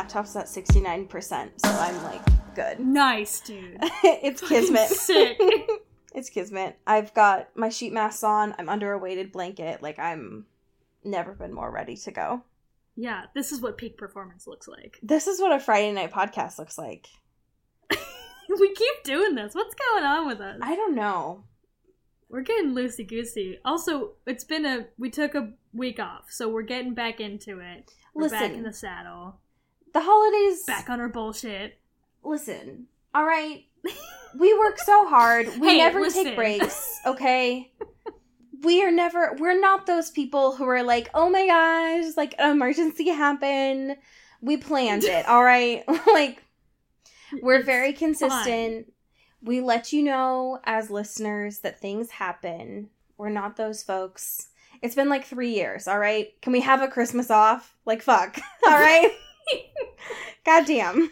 Laptop's at 69%, so I'm like, good. Nice, dude. it's Kismet. Sick. it's Kismet. I've got my sheet masks on. I'm under a weighted blanket. Like, I'm never been more ready to go. Yeah, this is what peak performance looks like. This is what a Friday night podcast looks like. we keep doing this. What's going on with us? I don't know. We're getting loosey goosey. Also, it's been a we took a week off, so we're getting back into it. We're back in the saddle. The holidays. Back on our bullshit. Listen, all right. We work so hard. We Hey, never listen. take breaks, okay? we are never, we're not those people who are like, oh my gosh, like an emergency happened. We planned it, all right? like, we're It's very fine. consistent. We let you know as listeners that things happen. We're not those folks. It's been like three years, all right? Can we have a Christmas off? Like, fuck, all right? Goddamn.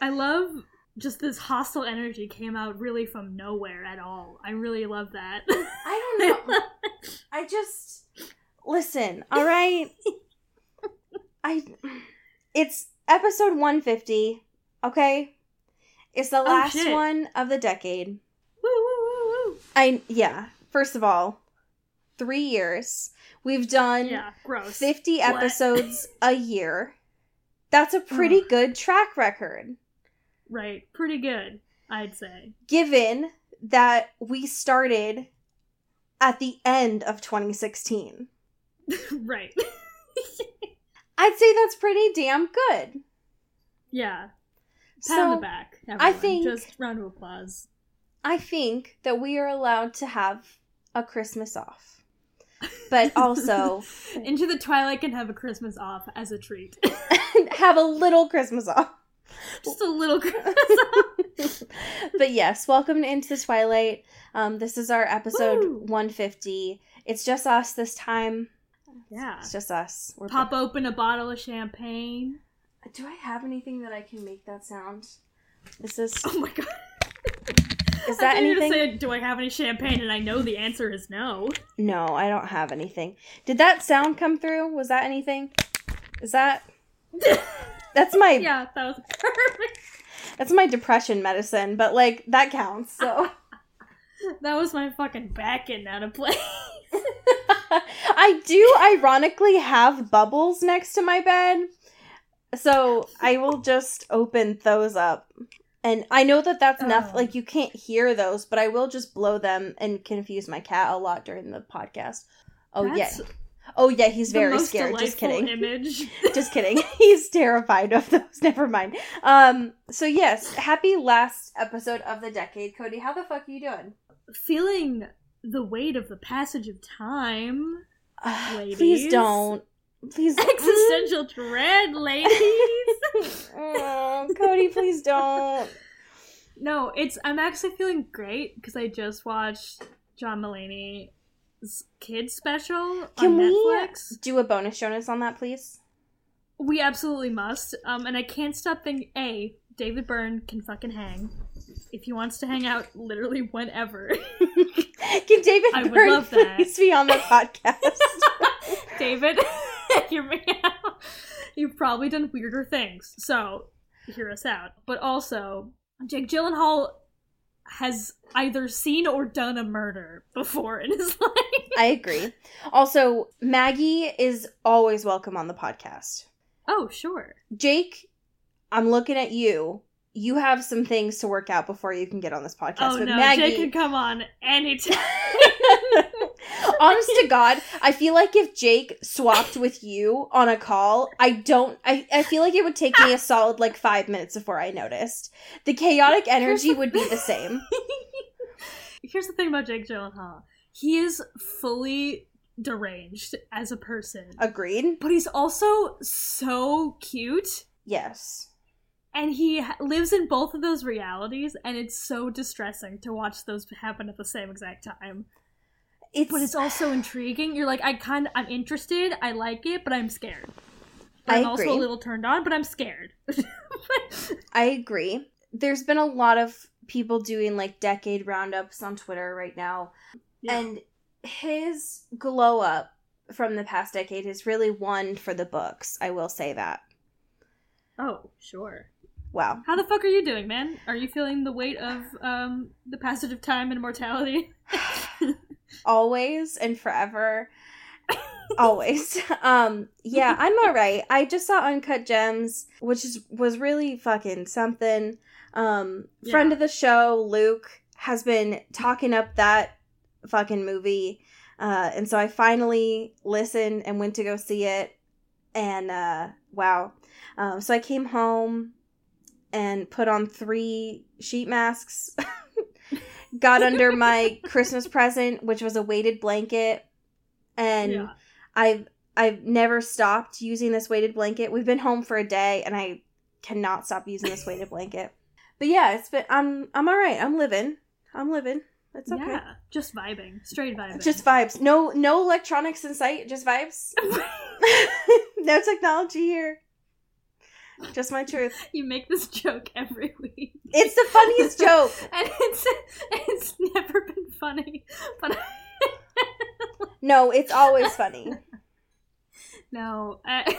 I love just this hostile energy came out really from nowhere at all. I really love that. I don't know. I just listen, all right? I it's episode 150, okay? It's the oh, last shit. one of the decade. woo woo woo woo. I yeah, first of all, 3 years. We've done Yeah, gross. 50 What? episodes a year. That's a pretty Ugh. good track record. Right, pretty good, I'd say. Given that we started at the end of 2016. right. I'd say that's pretty damn good. yeah. Pat so on the back. I think- just round of applause. I think that we are allowed to have a Christmas off. But also Into the Twilight can have a Christmas off as a treat. have a little Christmas off. Just a little Christmas off. but yes, welcome to Into the Twilight. Um, this is our episode Woo. 150. It's just us this time. Yeah. It's just us. We're Pop open a bottle of champagne. Do I have anything that I can make that sound? Is this Oh my god. Is that were anything? say, do I have any champagne? And I know the answer is no. No, I don't have anything. Did that sound come through? Was that anything? Is that That's my yeah, that was perfect. that's my depression medicine, but like that counts. So That was my fucking back getting out of place. I do ironically have bubbles next to my bed. So I will just open those up. And I know that that's enough Oh. like you can't hear those, but I will just blow them and confuse my cat a lot during the podcast. Oh That's yeah. Oh yeah, he's very scared. Just kidding. Image. just kidding. He's terrified of those. Never mind. Um so yes, happy last episode of the decade. Cody, how the fuck are you doing? Feeling the weight of the passage of time. Ladies. please don't. Please Existential dread, ladies. Oh, Cody, please don't. no, it's I'm actually feeling great because I just watched John Mulaney's kid special Can on Netflix. do a bonus Jonas on that, please? We absolutely must. Um, and I can't stop thinking. A, David Byrne can fucking hang if he wants to hang out literally whenever. Can David I would Byrne love that. please be on the podcast? David, out. You've probably done weirder things, so hear us out. But also, Jake Gyllenhaal has either seen or done a murder before in his life. I agree. Also, Maggie is always welcome on the podcast. Oh, sure. Jake, I'm looking at you. You have some things to work out before you can get on this podcast. oh but no, Maggie, Jake can come on anytime. Honest to God, I feel like if Jake swapped with you on a call, I don't. I, I feel like it would take me a solid like five minutes before I noticed. The chaotic energy would be the same. Here's the thing about Jake Gyllenhaal. He is fully deranged as a person. Agreed. But he's also so cute. Yes. And he lives in both of those realities, and it's so distressing to watch those happen at the same exact time. It's But it's also intriguing. You're like, I kind of, I'm interested, I like it, but I'm scared. I'm also a little turned on, but I'm scared. I agree. There's been a lot of people doing like decade roundups on Twitter right now. Yeah. And his glow up from the past decade has really won for the books. I will say that. oh, sure. Wow. How the fuck are you doing, man? Are you feeling the weight of um the passage of time and mortality? Always and forever. Always. Um yeah, I'm all right. I just saw Uncut Gems, which is was really fucking something. Um friend of the show, Luke, has been talking up that fucking movie. Uh and so I finally listened and went to go see it. And uh wow. Um so I came home and put on three sheet masks. Got under my Christmas present, which was a weighted blanket. And yeah. I've I've never stopped using this weighted blanket. We've been home for a day and I cannot stop using this weighted blanket. But yeah, it's been I'm I'm all right. I'm living. I'm living. It's okay. Yeah. Just vibing. Straight vibing. Just vibes. No no electronics in sight, just vibes. no technology here. Just my truth. you make this joke every week. It's the funniest joke. and it's it's never been funny. But No, it's always funny. no. I,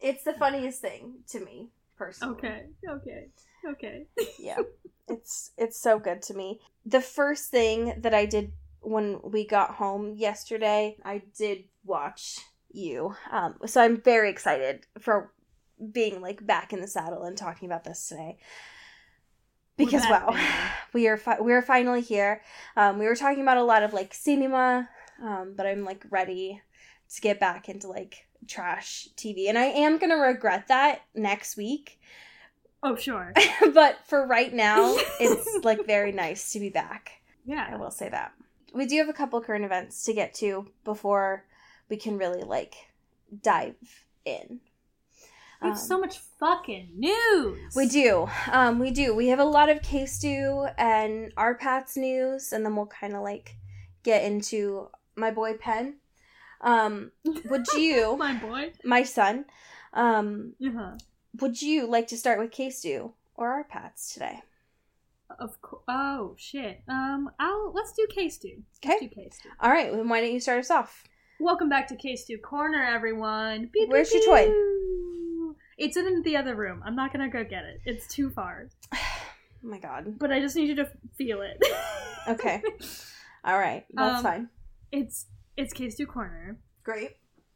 It's the funniest thing to me, personally. okay. Okay. Okay. yeah it's it's so good to me the first thing that i did when we got home yesterday i did watch you um so i'm very excited for being like back in the saddle and talking about this today because wow baby. we are fi- we are finally here um we were talking about a lot of like cinema um but i'm like ready to get back into like trash tv and i am gonna regret that next week Oh sure. but for right now, it's like very nice to be back. Yeah. I will say that. We do have a couple current events to get to before we can really like dive in. We have Um, so much fucking news. we do. Um, we do. We have a lot of K-Stew and R-Patz's news, and then we'll kind of like get into my boy Penn. Um, would you, My boy. my son, um, Uh-huh. would you like to start with K-Stew or R-Patz today? Of course. Oh shit. Um. I'll let's do K-Stew. Okay. Let's do K-Stew. All right. Then why don't you start us off? Welcome back to K-Stew Corner, everyone. Beep, Where's beep, your toy? It's in the other room. I'm not gonna go get it. It's too far. Oh my god. But I just need you to feel it. Okay. All right. That's Um, fine. It's it's K-Stew Corner, Great.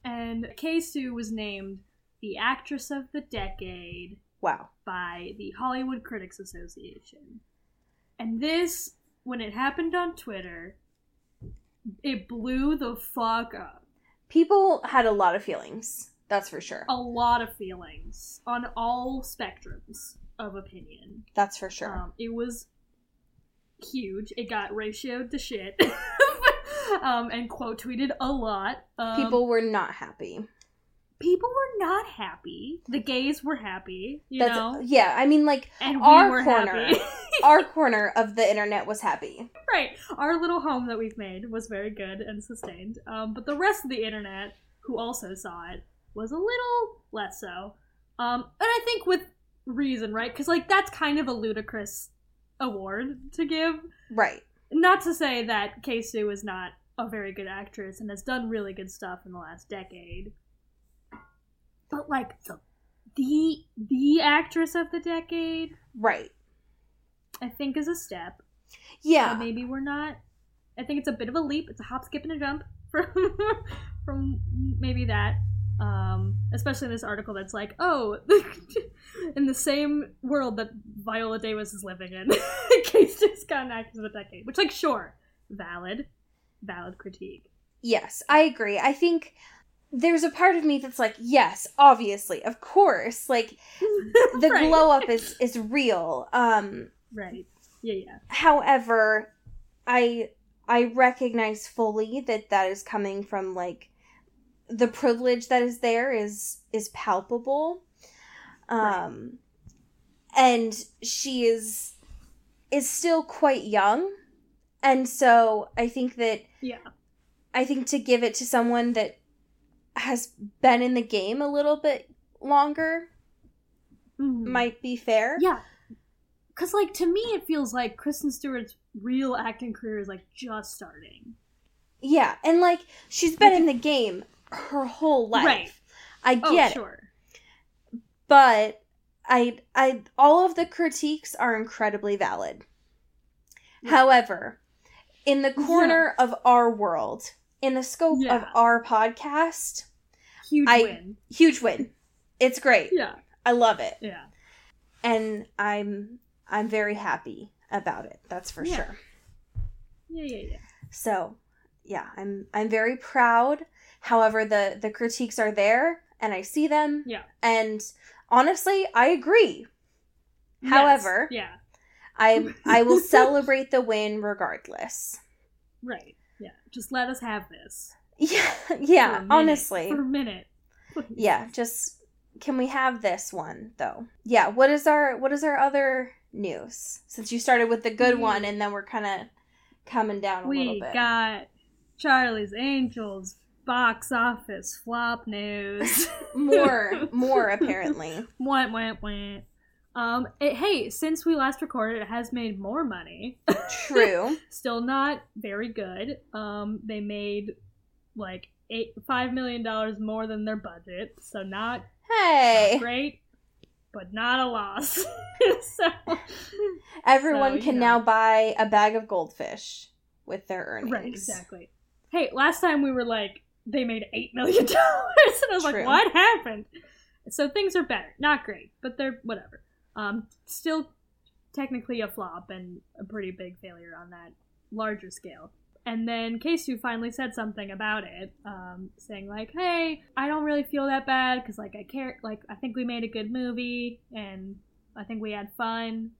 and K-Stew was named the Actress of the Decade Wow. by the Hollywood Critics Association. And this, when it happened on Twitter, it blew the fuck up. People had a lot of feelings. That's for sure. a lot of feelings on all spectrums of opinion. That's for sure. Um, it was huge. It got ratioed to shit. um, and quote tweeted a lot. Um, People were not happy. people were not happy. The gays were happy, you That's know, yeah. I mean, like and we our were corner. our corner of the internet was happy. right. Our little home that we've made was very good and sustained. Um, but the rest of the internet, who also saw it, was a little less so. Um, and I think with reason, right? Because like that's kind of a ludicrous award to give. Right. Not to say that K-Stew is not a very good actress and has done really good stuff in the last decade, but like the the the actress of the decade, Right. I think is a step. Yeah. But maybe we're not. I think it's a bit of a leap. It's a hop, skip, and a jump from from maybe that. Um, especially in this article that's like, oh, in the same world that Viola Davis is living in, Case just got an actress of the decade. Which, like, sure, valid, valid critique. Yes, I agree. I think there's a part of me that's like, yes, obviously, of course. Like the Right. glow up is is real. Um Right. Yeah, yeah. however, I I recognize fully that that is coming from like the privilege that is there is is palpable. Um and she is is still quite young. And so I think that Yeah. I think to give it to someone that has been in the game a little bit longer Mhm. might be fair. Yeah. Cause like to me it feels like Kristen Stewart's real acting career is like just starting. Yeah, and like she's been in the game her whole life. Right. I Oh, get it. sure. But I I all of the critiques are incredibly valid. Yeah. However, in the corner of our world, in the scope of our podcast, Huge I- win. huge win. It's great. Yeah. I love it. Yeah. And I'm I'm very happy about it. That's for Yeah. sure. Yeah, yeah, yeah. So, yeah, I'm I'm very proud. However, the the critiques are there and I see them. Yeah. And honestly, I agree. Yes. However, Yeah. I I will celebrate the win regardless. Right. Yeah. Just let us have this. Yeah, For yeah, minute. honestly. For a minute. Yeah, just can we have this one though? Yeah, what is our what is our other news? Since you started with the good We- one and then we're kind of coming down a little We bit. got Charlie's Angels box office flop news. more more apparently. Went, went, went. Um, it, hey, since we last recorded, it has made more money. True. Still not very good. Um, they made like eight, five million dollars more than their budget, so not Hey. great, but not a loss. so, Everyone So, can you now buy a bag of goldfish with their earnings. right, exactly. Hey, last time we were like, they made eight million dollars, and I was True. like, what happened? So things are better, not great, but they're whatever. Um, still technically a flop and a pretty big failure on that larger scale. And then K-Stew finally said something about it, um, saying like, "Hey, I don't really feel that bad because like I care, like I think we made a good movie and I think we had fun,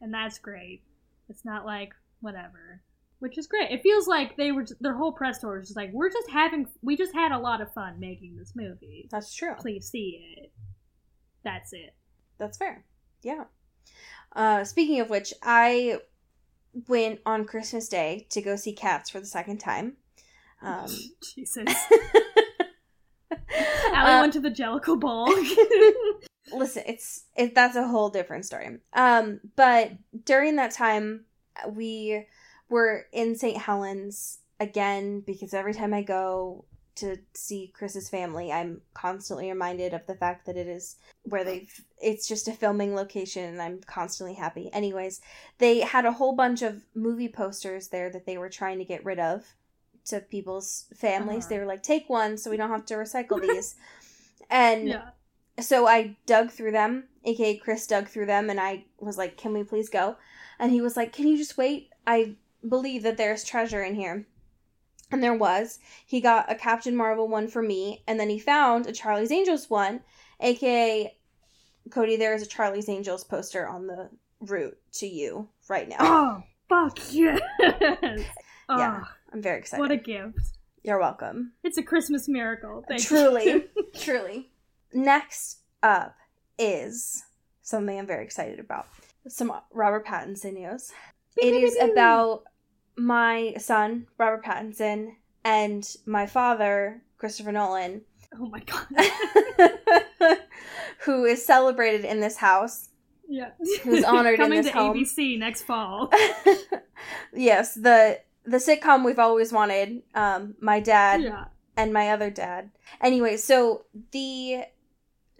and that's great. It's not like whatever." Which is great. It feels like they were just, their whole press tour was just like we're just having we just had a lot of fun making this movie. That's true. Please see it. That's it. That's fair. Yeah. Uh, speaking of which, I went on Christmas Day to go see Cats for the second time. Um, Jesus. Allie uh, went to the Jellicle Ball. listen, it's it, that's a whole different story. Um, but during that time, we were in St. Helens again because every time I go to see Chris's family, I'm constantly reminded of the fact that it is where they've it's just a filming location and I'm constantly happy. Anyways, they had a whole bunch of movie posters there that they were trying to get rid of to people's families. Uh-huh. They were like, take one so we don't have to recycle these. and yeah. so I dug through them, aka Chris dug through them, and I was like, Can we please go? And he was like, Can you just wait? I believe that there's treasure in here. And there was. He got a Captain Marvel one for me, and then he found a Charlie's Angels one, aka Cody, there is a Charlie's Angels poster on the route to you right now. Oh, fuck yes. Oh, Yeah. Ah, I'm very excited. What a gift. You're welcome. It's a Christmas miracle. Thank Truly. you. Truly. Next up is something I'm very excited about. Some Robert Pattinson news. It is about my son, Robert Pattinson, and my father, Christopher Nolan, Oh my god. who is celebrated in this house. yeah. Who's honored in Coming this to home. ABC next fall. yes, the the sitcom we've always wanted. Um, my dad yeah. and my other dad. Anyway, so the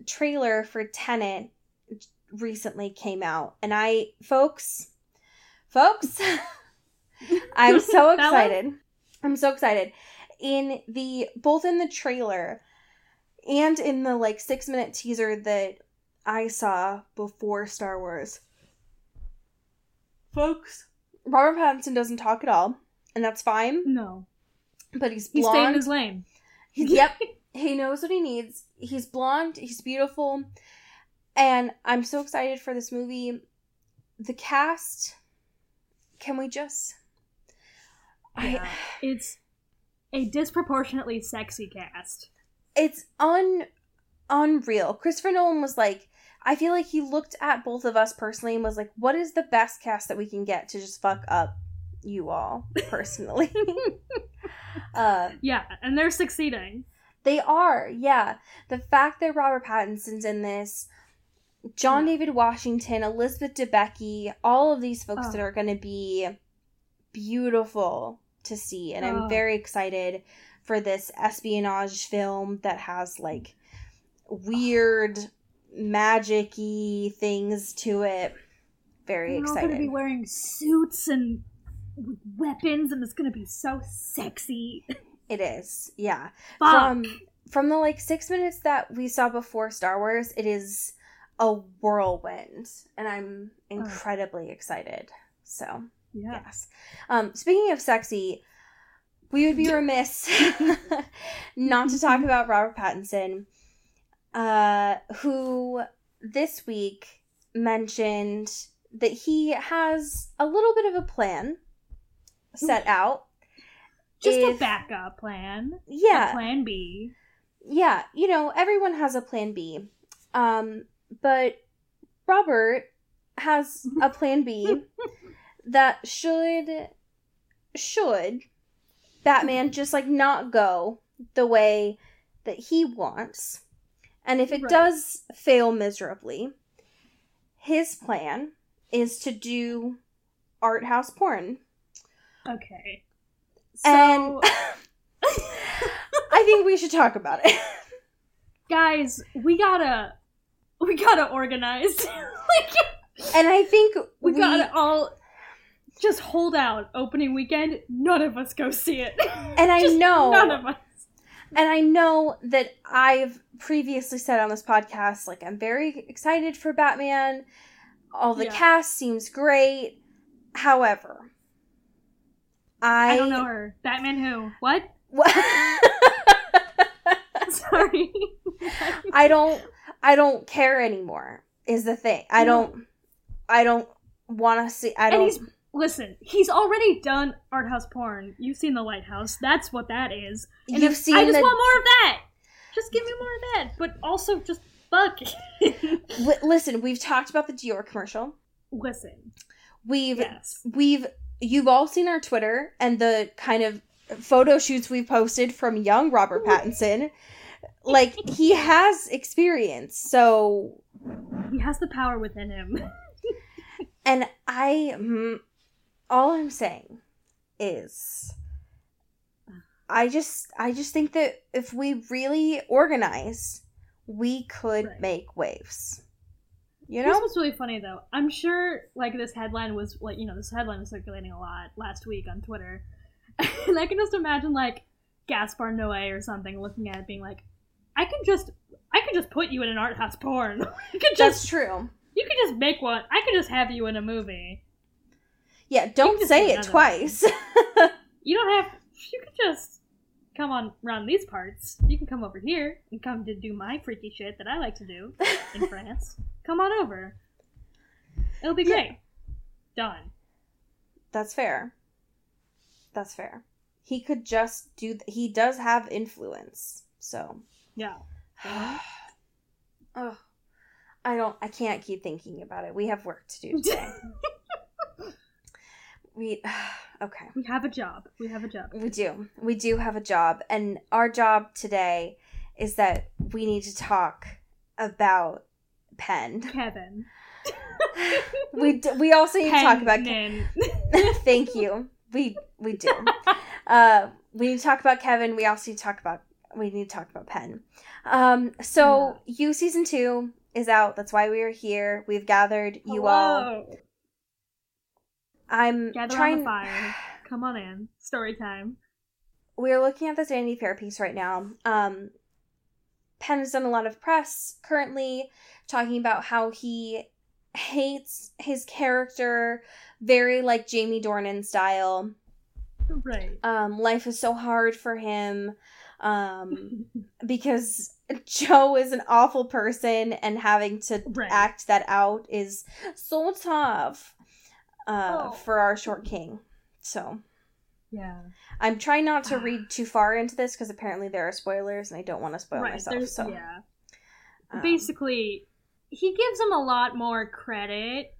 trailer for Tenet recently came out, and I, folks, folks, I'm so excited. I'm so excited. In the both in the trailer and in the like six minute teaser that I saw before Star Wars, folks, Robert Pattinson doesn't talk at all, and that's fine. No. But he's He's blonde. staying in his lane. He's, yep. He knows what he needs. He's blonde. He's beautiful. And I'm so excited for this movie. The cast. Can we just. Yeah. It's a disproportionately sexy cast. it's un unreal. Christopher Nolan was like, I feel like he looked at both of us personally and was like, what is the best cast that we can get to just fuck up you all personally? uh Yeah, and they're succeeding. they are, yeah. The fact that Robert Pattinson's in this, John Yeah. David Washington, Elizabeth Debicki, all of these folks Oh. that are going to be beautiful to see, and I'm Oh. very excited for this espionage film that has like weird magic-y things to it. Very We're all gonna be wearing suits and weapons, and it's gonna be so sexy. It is, yeah. Fuck. From from the like six minutes that we saw before Star Wars, it is a whirlwind, and I'm incredibly excited. So yeah. yes. Um, speaking of sexy, we would be remiss not to talk about Robert Pattinson, uh, who this week mentioned that he has a little bit of a plan set out. Just a backup plan. Yeah, A plan B. yeah, you know, everyone has a plan B. Um, but Robert has a plan B that should should Batman just like not go the way that he wants. And if it Right. does fail miserably, his plan is to do art house porn. Okay. So, And I think we should talk about it. guys, we gotta, we gotta organize. like, And I think we, we, gotta all just hold out opening weekend. None of us go see it. and I know None of us. and I know that I've previously said on this podcast like I'm very excited for Batman. All the Yeah. cast seems great. However, I, I don't know her. Batman who? What? I Sorry. don't I don't care anymore is the thing. I don't I don't want to see I don't he's listen. He's already done art house porn. You've seen the lighthouse. That's what that is. And You've if- seen I just the- want more of that. Just give me more of that. But also just fuck. Li- listen, we've talked about the Dior commercial. listen. We've Yes. we've you've all seen our Twitter and the kind of photo shoots we posted from young Robert Pattinson. Like he has experience. So He has the power within him. and I mm, all I'm saying is I just I just think that if we really organize, we could Right. make waves. You know? what's really funny though. I'm sure like this headline was like you know this headline was circulating a lot last week on Twitter, and I can just imagine like Gaspar Noé or something looking at it being like, I can just I could just put you in an art house porn. you could That's just true. you could just make one. I could just have you in a movie. Yeah, don't say it twice. You don't have. You could just come on around these parts. You can come over here and come to do my freaky shit that I like to do in France. Come on over. It'll be Yeah. great. Done. That's fair. That's fair. He could just do. Th- he does have influence, so. Yeah. oh, I don't. I can't keep thinking about it. We have work to do today. We. Okay. We have a job. We have a job. We do. We do have a job, and our job today is that we need to talk about Penn. Kevin. We d- we also need to talk about. Ke- Penman. Thank you. We we do. uh, we need to talk about Kevin. We also need to talk about we need to talk about Penn. Um, so you season two is out. That's why we are here. We've gathered you all. I'm Gather trying. the fire. Come on in. Story time. We're looking at this Vanity Fair piece right now. Um, Penn has done a lot of press currently talking about how he hates his character, very like Jamie Dornan style. Right. um, life is so hard for him um, because Joe is an awful person and having to Right. act that out is so tough uh, Oh. for our short king. So Yeah. I'm trying not to read too far into this because apparently there are spoilers and I don't want to spoil right. myself. So yeah. um, Basically, he gives him a lot more credit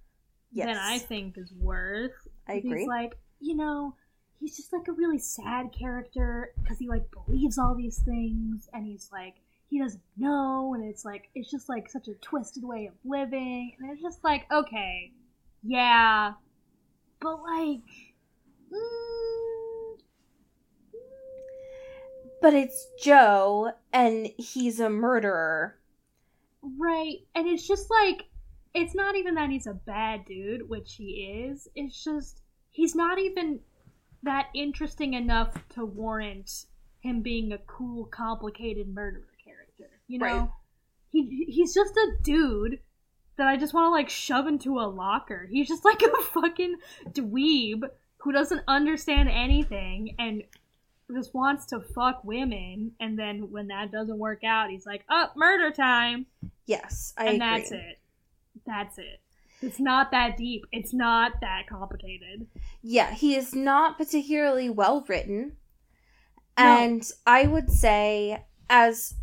yes, than I think is worth. I agree. He's like, you know, he's just like a really sad character because he like believes all these things and he's like he doesn't know and it's like it's just like such a twisted way of living and it's just like okay, yeah, but like. mm, but it's Joe and he's a murderer. Right. And it's just like it's not even that he's a bad dude, which he is. It's just he's not even that interesting enough to warrant him being a cool, complicated murderer character. You know? Right. He he's just a dude that I just want to like shove into a locker. He's just like a fucking dweeb who doesn't understand anything and just wants to fuck women and then when that doesn't work out he's like, "Oh, murder time." Yes, I and agree. that's it. That's it. It's not that deep. It's not that complicated. Yeah, he is not particularly well written. No. And I would say, as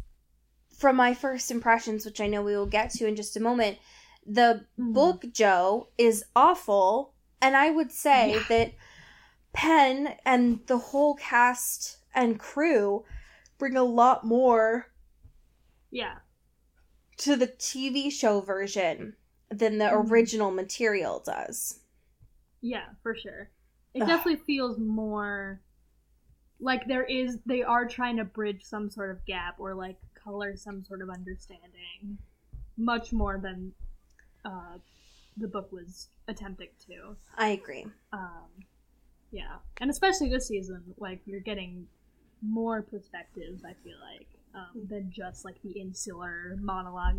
from my first impressions, which I know we will get to in just a moment, the Mhm. book Joe is awful. And I would say Yeah. that Penn and the whole cast and crew bring a lot more Yeah. to the TV show version than the Mhm. original material does. Yeah, for sure. It Ugh. definitely feels more like there is they are trying to bridge some sort of gap or like color some sort of understanding much more than uh the book was attempting to. I agree. Um yeah. And especially this season, like you're getting more perspectives, I feel like, um, than just like the insular monologue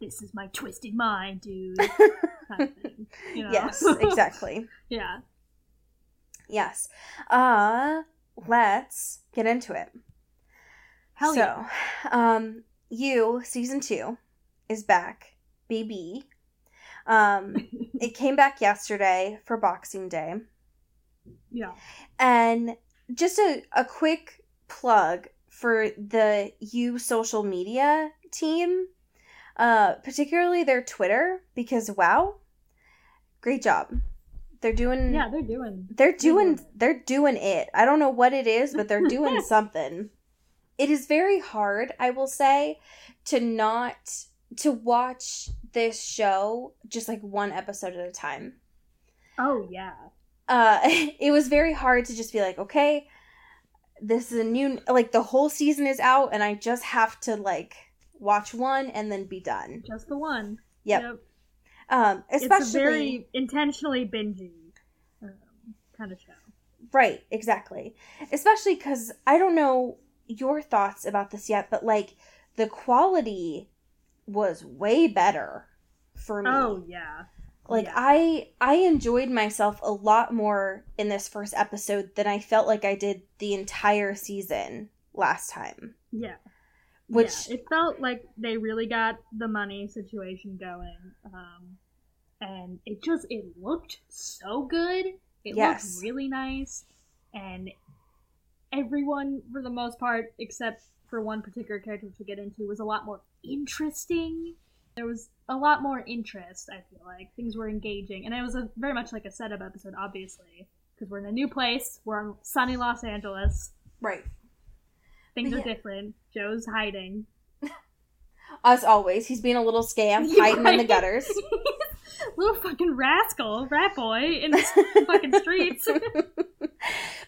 this is my twisted mind, dude kind of thing. You know? Yes, exactly. yeah. Yes. Uh let's get into it. Hell so, yeah. um you season 2 is back, baby. Um it came back yesterday for Boxing Day. Yeah. And just a, a quick plug for the you social media team, uh, particularly their Twitter, because wow, great job. They're doing Yeah, they're doing they're doing doing they're doing it. I don't know what it is, but they're doing something. It is very hard, I will say, to not to watch this show just like one episode at a time Oh yeah. uh it was very hard to just be like okay this is a new like the whole season is out and i just have to like watch one and then be done Just the one. yep, um It's especially a very intentionally binging um, kind of show. right exactly especially because i don't know your thoughts about this yet but like the quality was way better for me Oh yeah. like yeah. i i enjoyed myself a lot more in this first episode than i felt like i did the entire season last time Yeah. which Yeah, it felt like they really got the money situation going. Um, and it just it looked so good. It Yes. looked really nice. And everyone for the most part, except for one particular character which we'll get into, was a lot more interesting. There was a lot more interest, I feel like. Things were engaging. And it was a very much like a setup episode, obviously. Because we're in a new place. We're in sunny Los Angeles. right Things are different. Joe's hiding. as always he's being a little scam hiding in the gutters Little fucking rascal, rat boy in the fucking streets.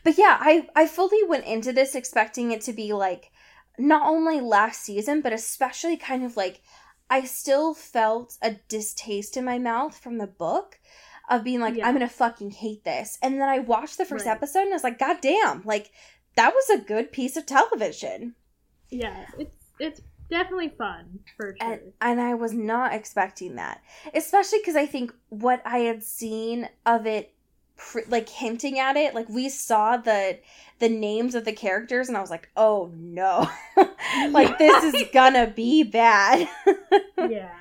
but yeah i i fully went into this expecting it to be like not only last season but especially kind of like i still felt a distaste in my mouth from the book of being like Yeah. i'm gonna fucking hate this and then i watched the first Right. episode and i was like god damn like that was a good piece of television yeah, it's it's definitely fun for sure. and, and I was not expecting that, especially because I think what I had seen of it, like hinting at it, like we saw the the names of the characters, and I was like, oh no, like this is gonna be bad. yeah.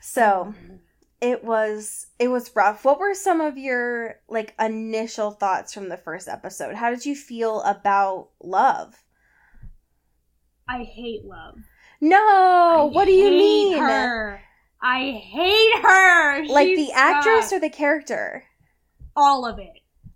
so mm-hmm. it was it was rough. What were some of your like initial thoughts from the first episode? How did you feel about love? I hate love. No, I what do you mean? Her. I hate her. Like She the actress sucks. or the character? All of it.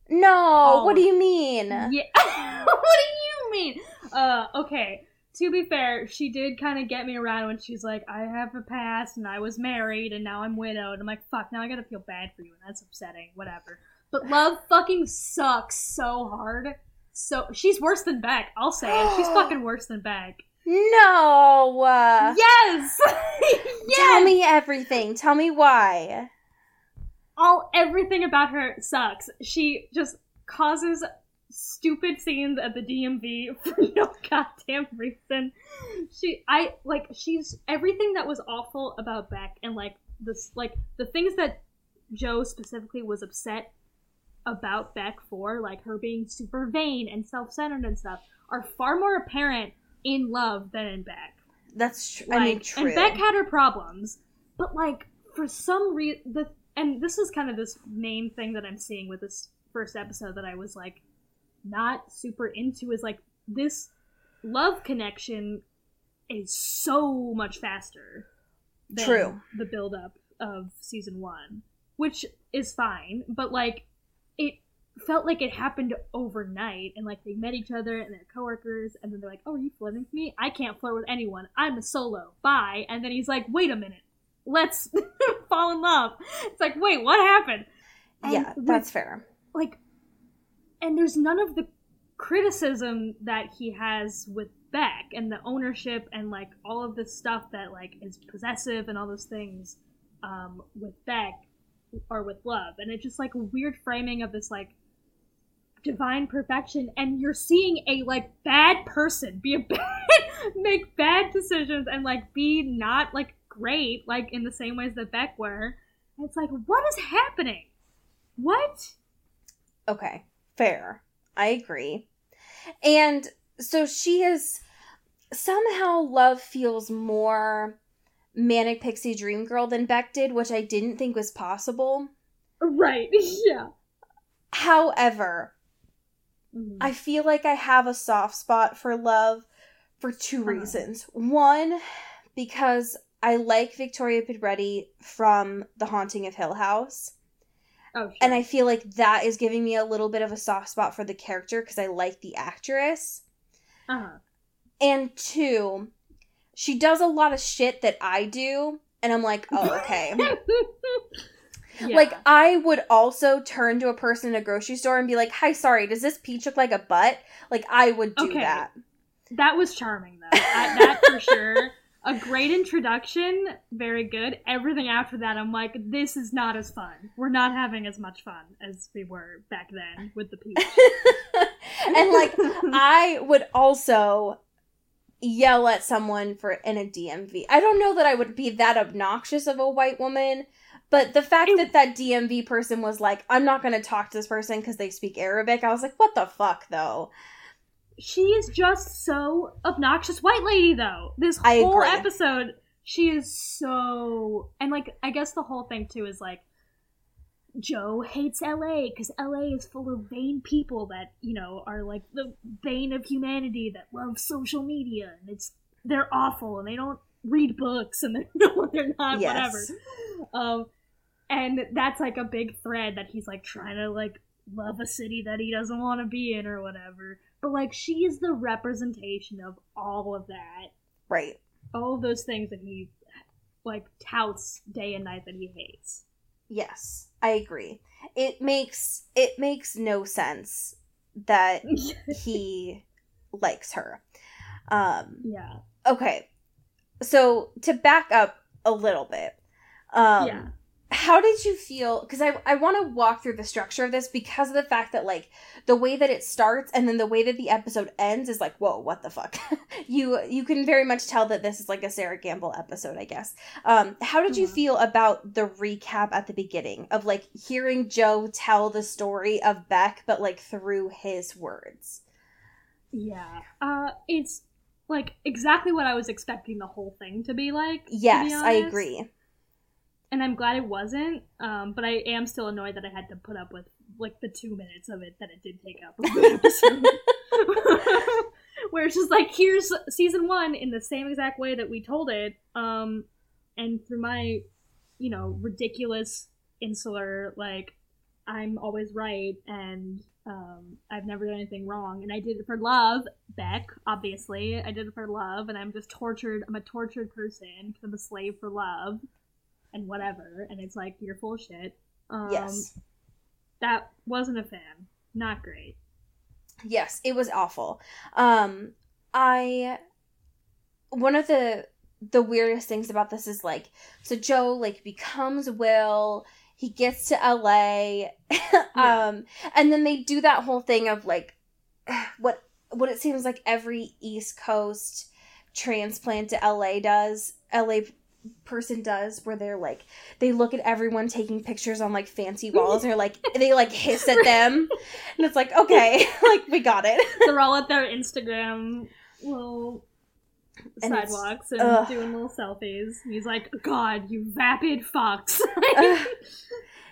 No, All what do you mean? Yeah. what do you mean? Uh, okay. To be fair, she did kind of get me around when she's like, "I have a past, and I was married, and now I'm widowed." I'm like, "Fuck!" Now I gotta feel bad for you, and that's upsetting. Whatever. But love fucking sucks so hard. So she's worse than Beck. I'll say it. She's fucking worse than Beck. No. uh, Yes. yes. Tell me everything. Tell me why. All everything about her sucks. She just causes stupid scenes at the DMV for no goddamn reason. She I like she's everything that was awful about Beck and like this like the things that Joe specifically was upset about Beck for, like her being super vain and self-centered and stuff, are far more apparent in love than in Beck. That's tr- Like, I mean true. And Beck had her problems, but like for some reason, the and this is kind of this main thing that I'm seeing with this first episode that I was like not super into is like this love connection is so much faster than True. the build up of season one, which is fine, but like it felt like it happened overnight and like they met each other and they're coworkers and then they're like, Oh, are you flirting with me? I can't flirt with anyone. I'm a solo. Bye. And then he's like, Wait a minute. Let's fall in love. It's like, wait, what happened? And yeah, with- that's fair. like and there's none of the criticism that he has with Beck and the ownership and like all of this stuff that like is possessive and all those things um, with Beck or with love and it's just like a weird framing of this like divine perfection and you're seeing a like bad person be a bad make bad decisions and like be not like great like in the same ways that Beck were it's like what is happening what Okay, fair. I agree. And so she is somehow love feels more manic pixie dream girl than Beck did, which I didn't think was possible. Right. Yeah. However, Mm-hmm. I feel like I have a soft spot for love for two Uh-huh. reasons. One, because I like Victoria Pedretti from The Haunting of Hill House. oh, sure. And I feel like that is giving me a little bit of a soft spot for the character because I like the actress. uh-huh. And two, she does a lot of shit that I do. And I'm like, oh, okay. Yeah. Like, I would also turn to a person in a grocery store and be like, hi, sorry, does this peach look like a butt? Like, I would do Okay. that. that was charming though. I, that for sure. A great introduction, very good. Everything after that, I'm like, this is not as fun. We're not having as much fun as we were back then with the peach. and like, I would also yell at someone for in a DMV. I don't know that I would be that obnoxious of a white woman, but the fact that that DMV person was like, "I'm not going to talk to this person because they speak Arabic," I was like, "What the fuck, though?" She is just so obnoxious white lady though this I whole agree. episode she is so and like i guess the whole thing too is like joe hates la because la is full of vain people that you know are like the bane of humanity that love social media and it's they're awful and they don't read books and they're they're not Yes. whatever um and that's like a big thread that he's like trying to like love a city that he doesn't want to be in or whatever but like she is the representation of all of that Right. all of those things that he like touts day and night that he hates Yes, I agree. It makes it makes no sense that he likes her. Um yeah okay. So to back up a little bit. Um yeah how did you feel because i, I want to walk through the structure of this because of the fact that like the way that it starts and then the way that the episode ends is like whoa what the fuck? You you can very much tell that this is like a Sara Gamble episode i guess. Um how did you Mhm. feel about the recap at the beginning of like hearing joe tell the story of beck but like through his words? Yeah uh it's like exactly what i was expecting the whole thing to be like to be yes i agree and I'm glad it wasn't. Um, but I am still annoyed that I had to put up with like the two minutes of it that it did take up of the episode. Where it's just like, here's season one in the same exact way that we told it. Um, and through my, you know, ridiculous insular like I'm always right and um, I've never done anything wrong, and I did it for love, Beck. Obviously, I did it for love, and I'm just tortured. I'm a tortured person because I'm a slave for love, and whatever. And it's like you're full shit. Um, yes. that wasn't a fan. Not great. Yes, it was awful. Um, I one of the the weirdest things about this is like so Joe like becomes Will he gets to LA um and then they do that whole thing of like what what it seems like every East Coast transplant to LA does LA person does where they're like they look at everyone taking pictures on like fancy walls and they're like they like hiss at them and it's like okay like we got it They're all at their Instagram little And sidewalks and ugh. doing little selfies. And he's like, God, you vapid fox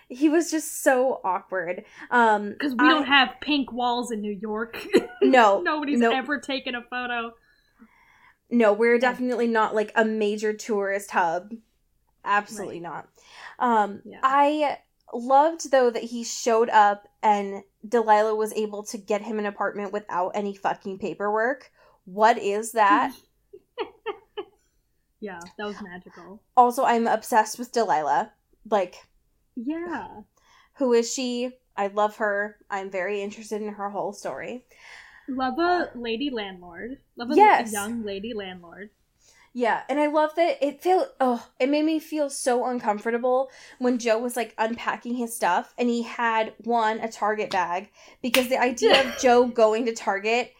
he was just so awkward um Because we I- don't have pink walls in New York. no Nobody's Nope. ever taken a photo. No, we're definitely not like a major tourist hub. Absolutely not. Um Yeah. I loved though that he showed up and Delilah was able to get him an apartment without any fucking paperwork. What is that? Yeah, that was magical. also, I'm obsessed with Delilah. Like, Yeah. who is she? I love her. I'm very interested in her whole story. Love a lady landlord. Love a Yes. young lady landlord. Yeah, and I love that it felt oh, it made me feel so uncomfortable when Joe was like unpacking his stuff and he had one a Target bag because the idea of Joe going to Target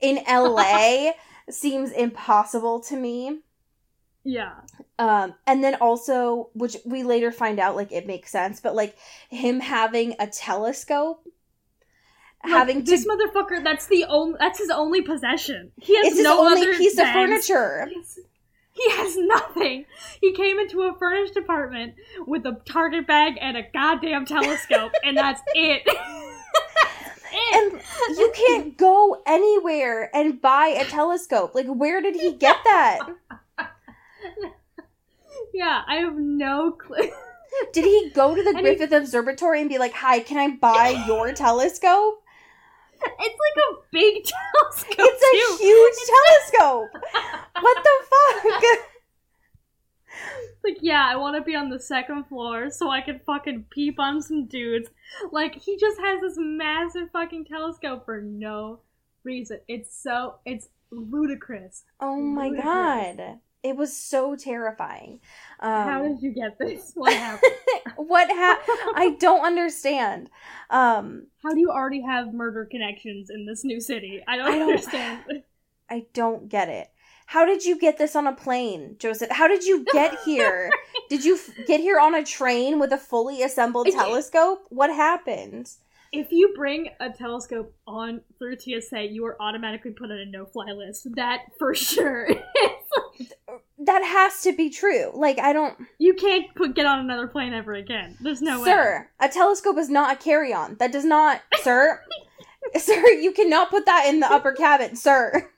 in LA seems impossible to me. Yeah. Um and then also which we later find out like it makes sense, but like him having a telescope having Like, to this motherfucker that's the only that's his only possession. He has it's his no only other piece of furniture. He has, he has nothing. He came into a furnished apartment with a target bag and a goddamn telescope, and that's it. And you can't go anywhere and buy a telescope. Like, where did he get that? yeah, I have no clue. Did he go to the And he- Griffith Observatory and be like, "Hi, can I buy your telescope?" It's like a big telescope. It's a too. huge telescope. What the fuck? Like, yeah, I want to be on the second floor so I can fucking peep on some dudes. Like, he just has this massive fucking telescope for no reason. It's so, it's ludicrous. Oh my Ludicrous. god. It was so terrifying. Um, How did you get this? What happened? what happened? I don't understand. Um, How do you already have murder connections in this new city? I don't, I don't- understand. I don't get it. How did you get this on a plane, Joseph? How did you get here? did you f- get here on a train with a fully assembled telescope? What happened? If you bring a telescope on through TSA, you are automatically put on a no-fly list. That for sure. That has to be true. Like, I don't. you can't put, get on another plane ever again. There's no way. sir, a telescope is not a carry on. That does not. Sir? sir, you cannot put that in the upper cabin, sir.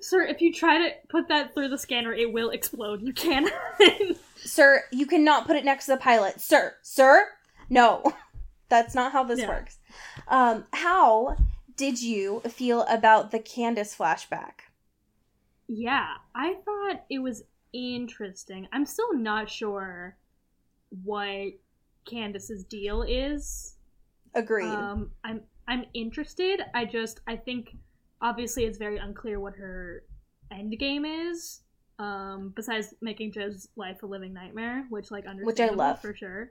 Sir, if you try to put that through the scanner, it will explode. You cannot. Sir, you cannot put it next to the pilot. Sir, sir? No. That's not how this Yeah. works. Um, how did you feel about the Candace flashback? yeah, I thought it was interesting. I'm still not sure what Candace's deal is. Agreed. Um, I'm I'm interested. I just I think obviously it's very unclear what her end game is. Um, besides making Joe's life a living nightmare, which like understandable love. for sure.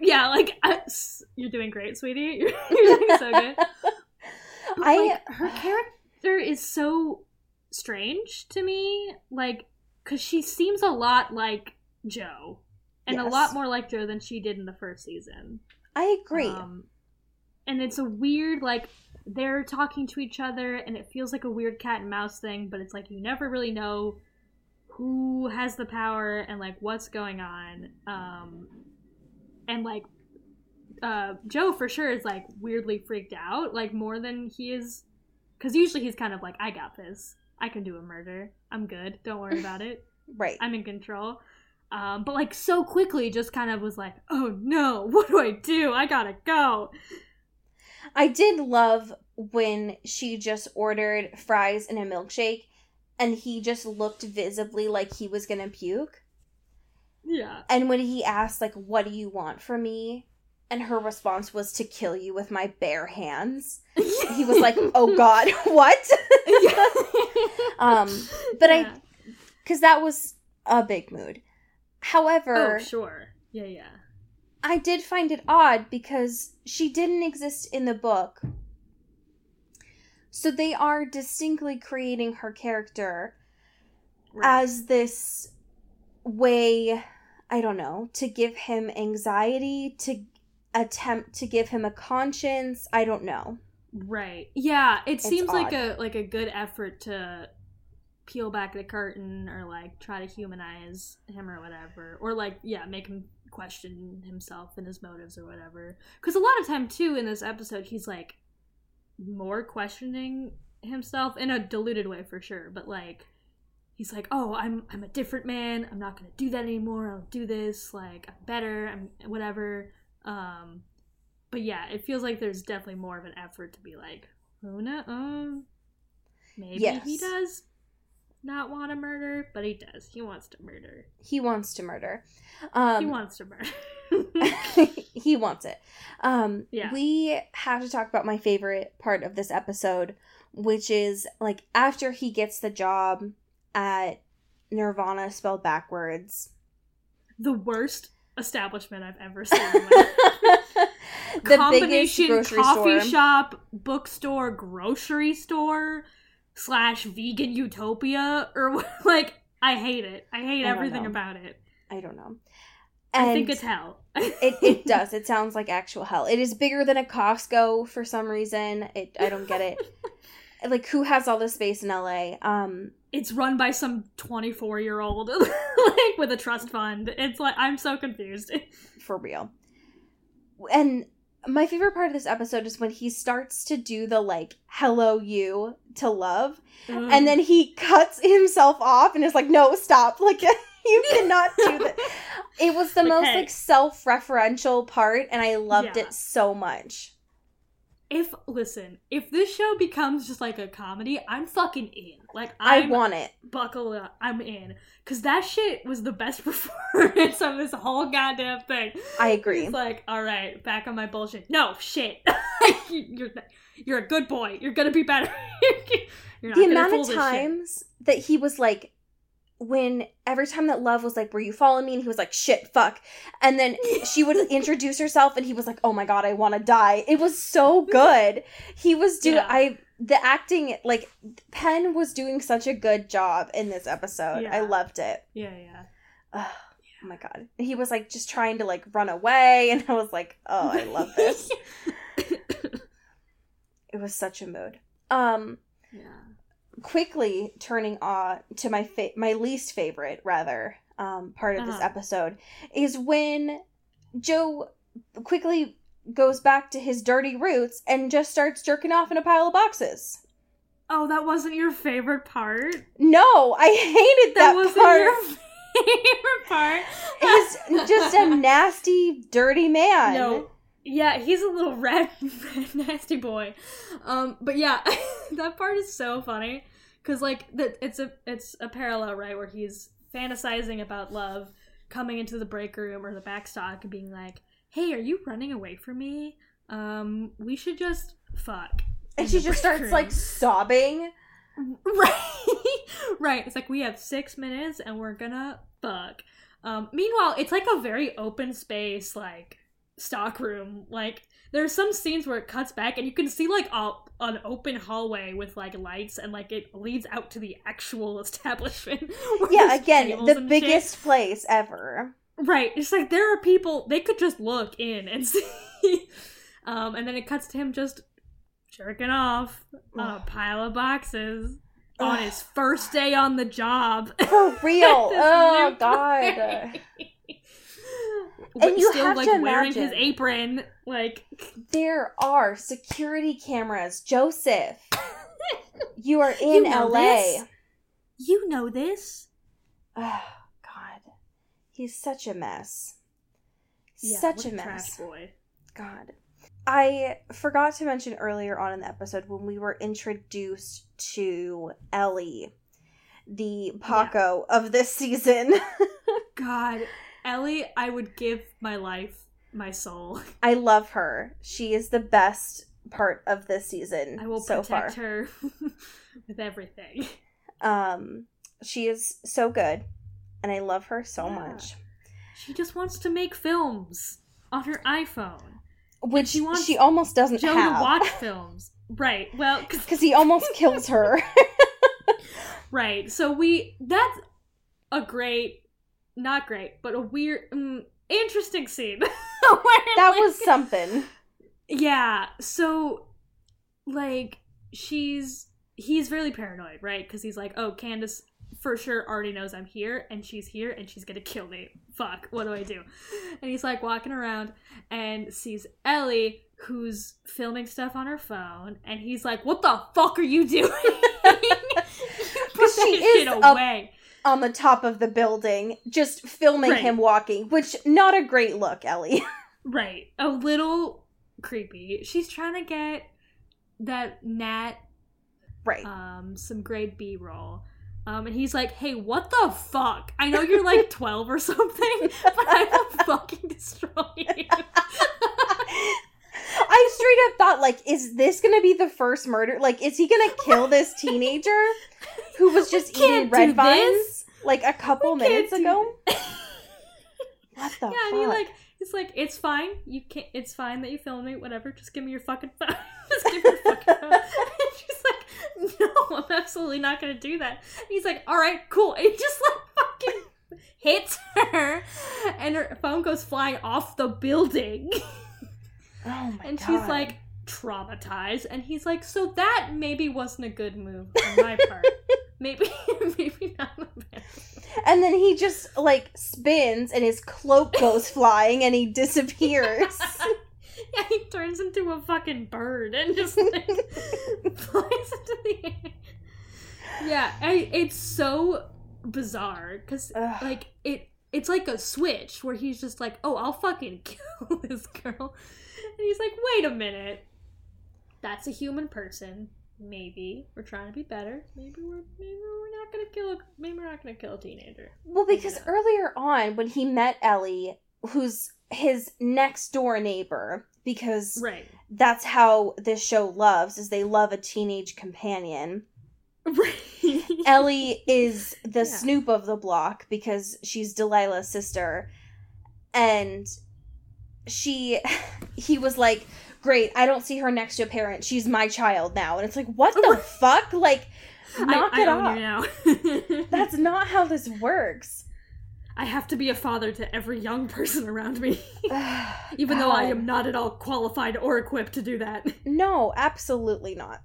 Yeah, like uh, you're doing great, sweetie. You're, you're doing so good. But, I- like, her character is so strange to me, like because she seems a lot like Joe, and a lot more like Joe than she did in the first season. I agree. Um, and it's a weird like they're talking to each other, and it feels like a weird cat and mouse thing, but it's like you never really know who has the power and like what's going on. Um, and like uh, Joe for sure is like weirdly freaked out, like more than he is, because usually he's kind of like, I got this. I can do a murder. I'm good. Don't worry about it. Right. I'm in control. Um, but like so quickly, just kind of was like, oh no, what do I do? I gotta go. I did love when she just ordered fries and a milkshake and he just looked visibly like he was gonna puke. Yeah. And when he asked, like, what do you want from me? And her response was to kill you with my bare hands. He was like, oh God, what? um, but I, because that was a big mood. However, Oh, sure. Yeah, yeah. I did find it odd because she didn't exist in the book. So they are distinctly creating her character Right. as this way, I don't know, to give him anxiety, to attempt to give him a conscience. I don't know. Right. Yeah, it It's seems like a like a good effort to peel back the curtain or like try to humanize him or whatever or like yeah, make him question himself and his motives or whatever. Cuz a lot of time too in this episode he's like more questioning himself in a diluted way for sure, but like he's like, "Oh, I'm I'm a different man. I'm not going to do that anymore. I'll do this. Like I'm better. I'm whatever." Um but yeah, it feels like there's definitely more of an effort to be like, oh no, um, maybe Yes. he does not want to murder, but he does. He wants to murder. He wants to murder. Um, he wants to murder. he wants it. Um, Yeah. We have to talk about my favorite part of this episode, which is like after he gets the job at Nirvana spelled backwards. the worst establishment I've ever seen. in my life. the Combination coffee store. shop, bookstore, grocery store slash vegan utopia, or like I hate it. I hate I everything know. about it. I don't know. I think it's hell. it, it does. It sounds like actual hell. It is bigger than a Costco for some reason. It I don't get it. Like who has all this space in LA? Um it's run by some 24 year old like with a trust fund it's like i'm so confused for real. And my favorite part of this episode is when he starts to do the like hello you to love and then he cuts himself off and is like no stop like you cannot do that. It was the Like, most hey. like self-referential part and I loved Yeah. it so much. If listen if this show becomes just like a comedy i'm fucking in like I i'm want it. buckle up i'm in because that shit was the best performance of this whole goddamn thing I agree. He's like, all right, back on my bullshit. No shit, you're you're a good boy. You're gonna be better. you're not the amount of times that he was like when every time that love was like were you following me? And he was like shit fuck. And then she would introduce herself and he was like oh my god i want to die. It was so good. He was doing Yeah. i the acting like Penn was doing such a good job in this episode. I loved it. Yeah, yeah. Oh my god. He was like just trying to like run away and i was like oh i love this. It was such a mood. Um yeah. Quickly turning on to my fa- my least favorite rather um, part of this Uh-huh. episode is when Joe quickly goes back to his dirty roots and just starts jerking off in a pile of boxes. Oh, that wasn't your favorite part. No, I hated That, that, wasn't part. your favorite part. He's just a nasty, dirty man. No. Yeah, he's a little red, nasty boy. Um, but yeah, that part is so funny because like that it's a it's a parallel right where he's fantasizing about love coming into the break room or the backstock and being like, "Hey, are you running away from me? Um, we should just fuck." and she just starts room." like sobbing. Right. right. It's like we have six minutes and we're gonna fuck. Um, meanwhile, it's like a very open space, like stock room. Like there's some scenes where it cuts back and you can see like a, an open hallway with like lights and like it leads out to the actual establishment. Yeah, again, the and shit. biggest place ever. Right. It's like there are people they could just look in and see. um, and then it cuts to him just jerking off on a pile of boxes. on his first day on the job. For real. Oh god. And you still have like to wearing his apron, like There are security cameras. Joseph, you are in You know LA. this. you know this. Oh god. He's such a mess. Yeah, such a trash mess. boy. God. I forgot to mention earlier on in the episode when we were introduced to Ellie, the Paco of this season. God, Ellie, I would give my life, my soul. I love her. She is the best part of this season I will so far. protect her with everything. Um, she is so good, and I love her so Yeah. much. She just wants to make films on her iPhone. Which she she, wants almost doesn't Joe have to watch films. Right. Well, because he almost kills her. right. So we that's a great, not great, but a weird, mm, interesting scene. Where, that like- was something. Yeah. So, like, she's he's really paranoid, right? Because he's like, oh, Candace for sure already knows I'm here, and she's here, and she's gonna kill me. Fuck. What do I do? And he's like walking around and sees Ellie. Who's filming stuff on her phone, and he's like, "What the fuck are you doing? you put she that shit is a- away." On the top of the building, just filming Right. him walking, which not a great look, Ellie. Right. A little creepy. She's trying to get that Nat right. um some great B roll. Um and he's like, "Hey, what the fuck? I know you're like 12 or something, but I will fucking destroy you." I straight up thought, like, is this gonna be the first murder? Like, is he gonna kill this teenager who was just eating red vines this. like a couple We minutes ago? What the yeah, fuck? and he like he's like, "It's fine. You can't it's fine that you filmed me, whatever. Just give me your fucking phone." Just give me your fucking phone. And she's like, "No, I'm absolutely not going to do that." And he's like, "All right, cool." And he just like fucking hits her and her phone goes flying off the building. oh my and god. she's like traumatized and he's like so that maybe wasn't a good move on my part maybe maybe not the best and then he just like spins and his cloak goes flying and he disappears. yeah he turns into a fucking bird and just like flies into the air. Yeah I, it's so bizarre because like it it's like a switch where he's just like oh i'll fucking kill this girl. And he's like wait a minute. That's a human person maybe we're trying to be better. Maybe we're maybe we're not gonna kill a, maybe we're not gonna kill a teenager. Well, because earlier on, when he met Ellie, who's his next door neighbor, because right. that's how this show loves, is they love a teenage companion. right. Ellie is the Yeah. Snoop of the block because she's Delilah's sister, and she, he was like, "Great, I don't see her next to a parent. She's my child now." And it's like, what the fuck? Like, knock I, it I off. That's not how this works. I have to be a father to every young person around me, even though I am not at all qualified or equipped to do that. No, absolutely not.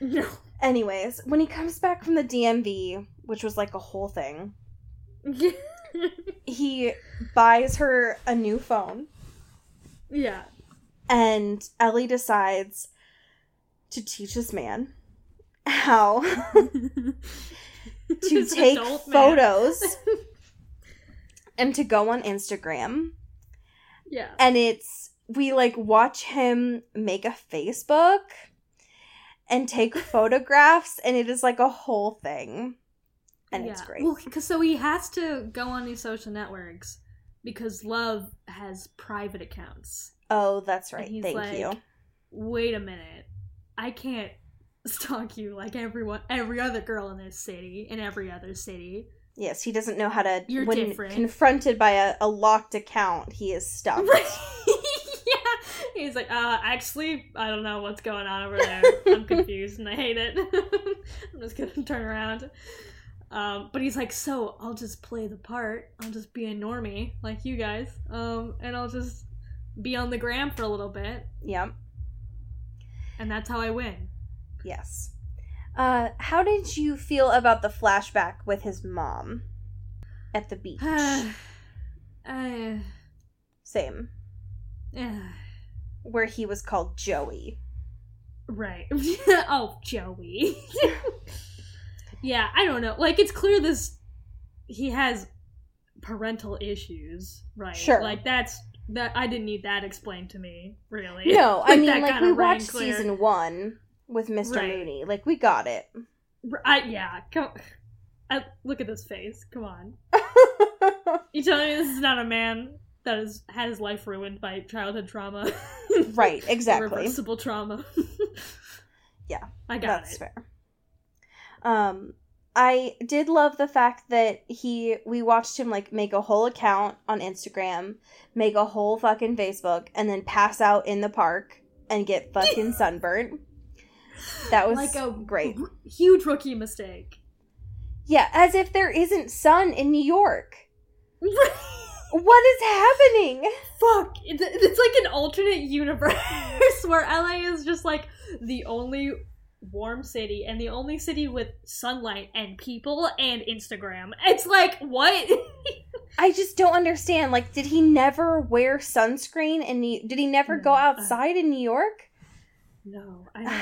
No. Anyways, when he comes back from the DMV, which was like a whole thing, he buys her a new phone, yeah. And Ellie decides to teach this man how to take photos and to go on Instagram. Yeah. And it's, we like watch him make a Facebook and take photographs, and it is like a whole thing. And it's great. Well, because so he has to go on these social networks because Love has private accounts. Oh, that's right. Thank like, you. Wait a minute, I can't stalk you like everyone, every other girl in this city, in every other city. Yes, he doesn't know how to. You're when different. confronted by a, a locked account, he is stumped. yeah. He's like, uh, actually, I don't know what's going on over there. I'm confused and I hate it. I'm just gonna turn around. Um, but he's like, so I'll just play the part. I'll just be a normie like you guys. Um, and I'll just be on the gram for a little bit, Yep. and that's how I win. Yes. Uh, how did you feel about the flashback with his mom at the beach? uh, Same. uh, Where he was called Joey. right. oh, Joey. yeah, I don't know. Like, it's clear this. He has parental issues, right? Sure. Like, that's. That I didn't need that explained to me, really. No, I Like, mean, like, we watched clear. season one with Mr. Right. Mooney. Like, we got it. I, yeah, come. I, look at this face. Come on. You telling me this is not a man that has had his life ruined by childhood trauma? right, exactly. Irreversible trauma. Yeah, I got That's it. fair. Um, I did love the fact that he we watched him like make a whole account on Instagram, make a whole fucking Facebook, and then pass out in the park and get fucking sunburnt. That was Like a great. r- huge rookie mistake. Yeah, as if there isn't sun in New York. What is happening? Fuck! It's, it's like an alternate universe where LA is just like the only warm city and the only city with sunlight and people and Instagram. It's like what? I just don't understand. Like, did he never wear sunscreen? And did he never go outside in New York? no, I don't.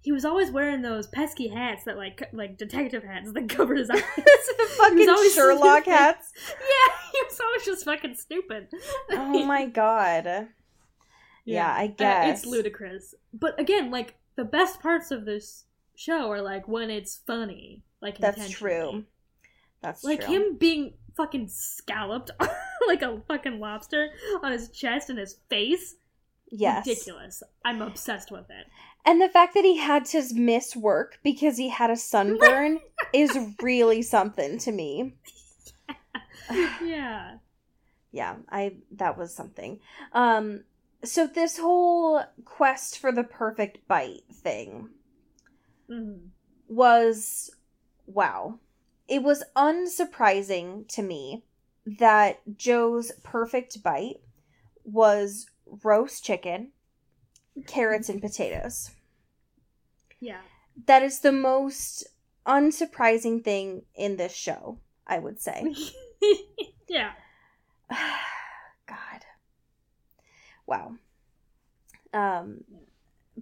He was always wearing those pesky hats that like like detective hats that covered his eyes. fucking always Sherlock stupid. hats. yeah, he was always just fucking stupid. Oh my god. Yeah, I Uh, guess. it's ludicrous. But again, like the best parts of this show are like when it's funny. Like That's true. That's Like true. him being fucking scalloped like a fucking lobster on his chest and his face. Yes. Ridiculous. I'm obsessed with it. And the fact that he had to miss work because he had a sunburn is really something to me. Yeah. Yeah, I that was something. Um so this whole quest for the perfect bite thing Mhm. was wow. It was unsurprising to me that Joe's perfect bite was roast chicken, carrots, and potatoes. Yeah. That is the most unsurprising thing in this show, I would say. yeah. Wow. Um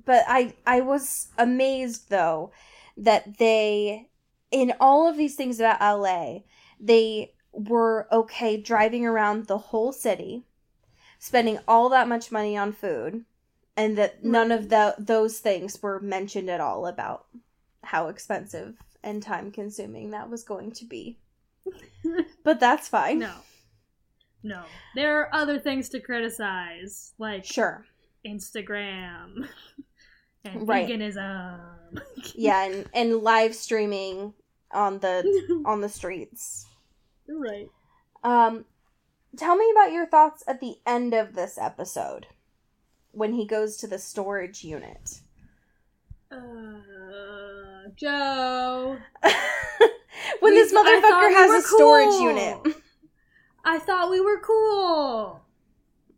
but I I was amazed though that they in all of these things about LA, they were okay driving around the whole city, spending all that much money on food, and that none of the, those things were mentioned at all about how expensive and time consuming that was going to be. But that's fine. No. No. There are other things to criticize, like Sure. Instagram and Right. veganism. Yeah, and, and live streaming on the on the streets. right. Um tell me about your thoughts at the end of this episode when he goes to the storage unit. Uh, Joe. when We- this motherfucker has a storage cool. unit. I thought we were cool.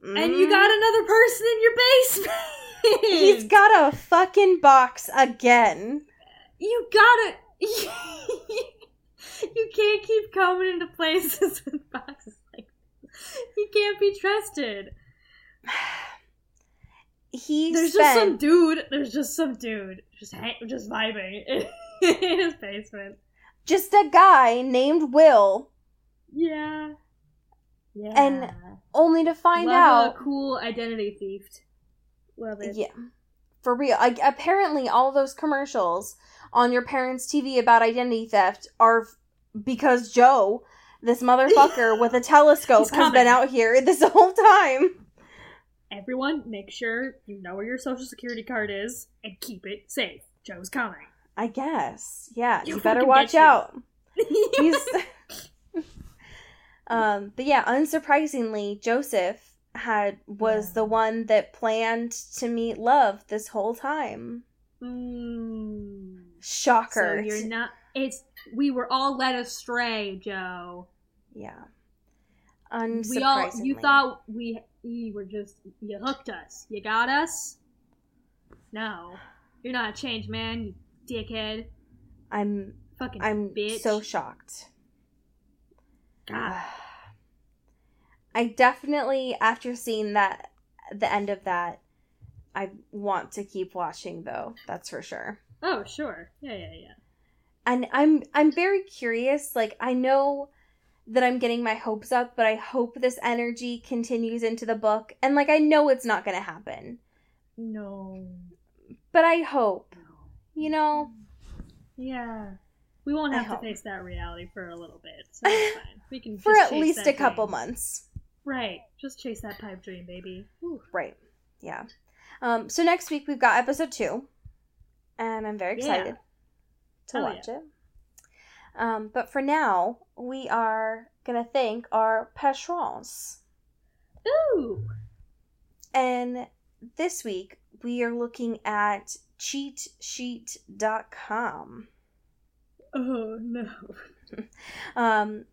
And Mm. you got another person in your basement. He's got a fucking box again. You gotta. you can't keep coming into places with boxes like this. He can't be trusted. He There's spent just some dude. There's just some dude just hang, just vibing in, in his basement. just a guy named Will Yeah. Yeah. And only to find Love out a cool identity thief. Love it. Yeah. For real. Like apparently all those commercials on your parents' TV about identity theft are f- because Joe, this motherfucker with a telescope has been out here this whole time. Everyone, make sure you know where your social security card is and keep it safe. Joe's coming. I guess. Yeah, He'll you better watch out. He's Um but yeah, unsurprisingly, Joseph had was Yeah. the one that planned to meet love this whole time. Mm. Shocker. So you're not. It's we were all led astray, Joe. yeah. We all. You thought we you were just you hooked us. You got us. No, you're not a changed man. You dickhead. I'm Fucking I'm bitch. so shocked. God. I definitely, after seeing that, the end of that, I want to keep watching though. That's for sure. Oh, sure. Yeah, yeah, yeah. And I'm I'm very curious. Like I know that I'm getting my hopes up, but I hope this energy continues into the book. And like I know it's not going to happen, No. but I hope. You know, Yeah. We won't have to face that reality for a little bit. So it's fine. We can for at least a couple dream. months. Right. Just chase that pipe dream, baby. Whew. Right. Yeah. Um, so next week we've got episode two, and I'm very Yeah. excited to Hell watch it. Um, but for now, we are gonna thank our patrons, Ooh. and this week we are looking at cheatsheet.com. Oh no. Um,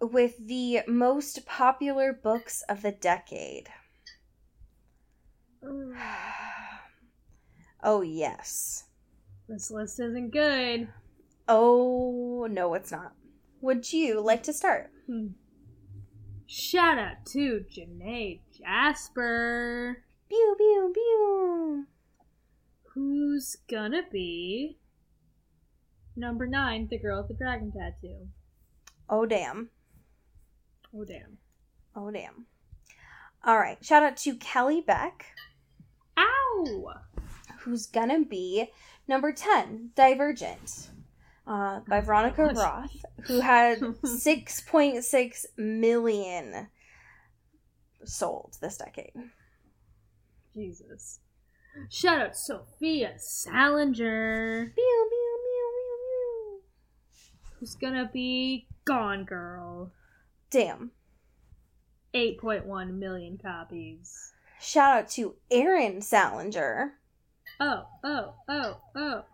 with the most popular books of the decade. Oh yes. This list isn't good. Oh no, it's not. Would you like to start? Hmm. Shout out to Janae Jasper. Pew pew pew. Who's gonna be number nine, the girl with the dragon tattoo? Oh damn. Oh damn. Oh damn. All right. Shout out to Kelly Beck, Ow! who's gonna be number ten, Divergent, uh, by Oh, Veronica. Roth, who had six point six million sold this decade. Jesus. Shout out Sophia Salinger. Pew. Who's gonna be Gone Girl? Damn. 8.1 million copies. Shout out to Aaron Salinger, Oh, oh, oh, oh.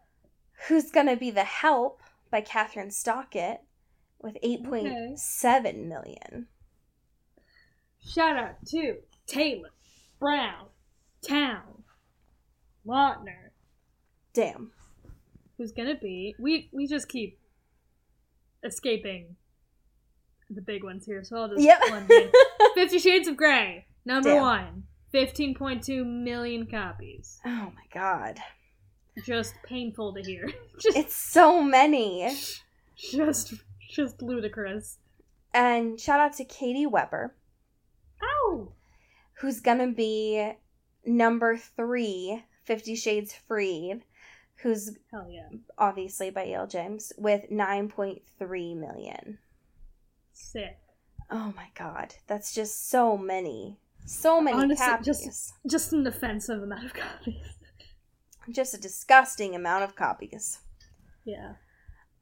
who's gonna be The Help by Kathryn Stockett with eight point seven million. Shout out to Taylor Brown Town Lautner. Damn. Who's gonna be we we just keep escaping the big ones here, so I'll just Yep. Fifty Shades of Grey, number Damn. one. 15.2 million copies. oh my god. Just painful to hear. just, It's so many. just, just ludicrous. And shout out to Katie Weber, Ow! who's gonna be number three, Fifty Shades Freed, who's Hell yeah. obviously by E.L. James, with 9.3 million. Sick. Oh my god. That's just so many. So many Honestly, copies. just- Just an offensive amount of copies. just a disgusting amount of copies. Yeah.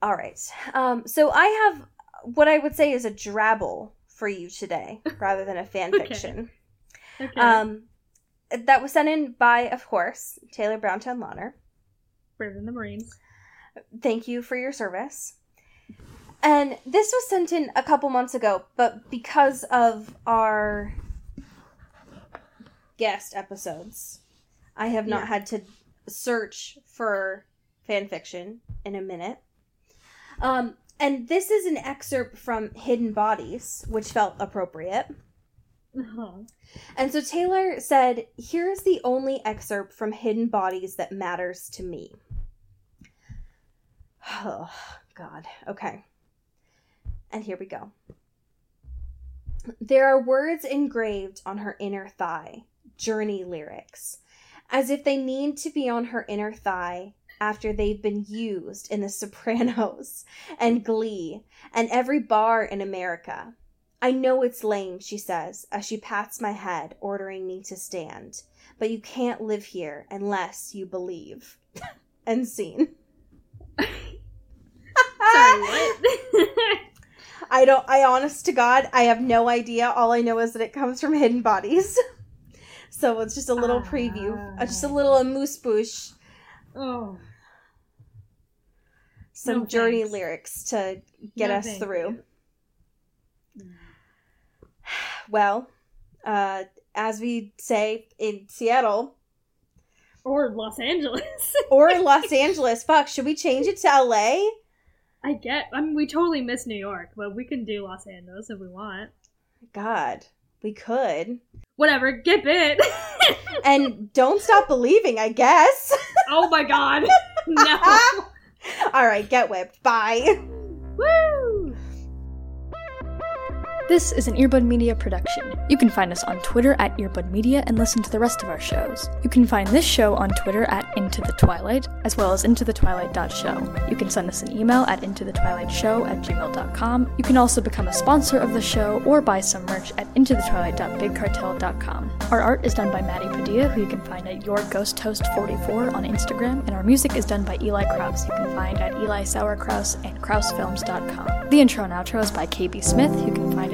All right. Um, so I have what I would say is a drabble for you today, rather than a fan Okay. fiction. Okay. Um, that was sent in by, of course, Taylor Browntown Lautner. Brave in the Marines. Thank you for your service. And this was sent in a couple months ago, but because of our guest episodes, I have not Yeah. had to search for fan fiction in a minute. Um, and this is an excerpt from Hidden Bodies, which felt appropriate. Oh. And so Taylor said, Here's the only excerpt from Hidden Bodies that matters to me. Oh, God. Okay. And here we go. There are words engraved on her inner thigh, journey lyrics, as if they need to be on her inner thigh after they've been used in The Sopranos and Glee and every bar in America. I know it's lame, she says, as she pats my head, ordering me to stand. But you can't live here unless you believe. End scene. Sorry, what? I don't, I honest to God, I have no idea. All I know is that it comes from Hidden Bodies. so it's just a little preview, uh, just a little amuse bouche, oh. some No journey thanks. lyrics to get No, us thank through. Well, uh, as we say in Seattle, Or Los Angeles. or Los Angeles. Fuck, should we change it to LA? I get. I mean, we totally miss New York, but we can do Los Angeles if we want. God, we could. Whatever, get bit. And don't stop believing, I guess. oh my god. No. All right, get whipped. Bye. Woo! This is an Earbud Media production. You can find us on Twitter at Earbud Media and listen to the rest of our shows. You can find this show on Twitter at Into the Twilight, as well as Into the IntoTheTwilight.show. You can send us an email at Into the Twilight IntoTheTwilightShow at gmail.com. You can also become a sponsor of the show or buy some merch at Into the IntoTheTwilight.BigCartel.com. Our art is done by Maddie Padilla, who you can find at Your Ghost Toast 44 on Instagram, and our music is done by Eli Kraus, you can find at Eli Sauerkraus and KrausFilms.com. The intro and outro is by KB Smith, who you can find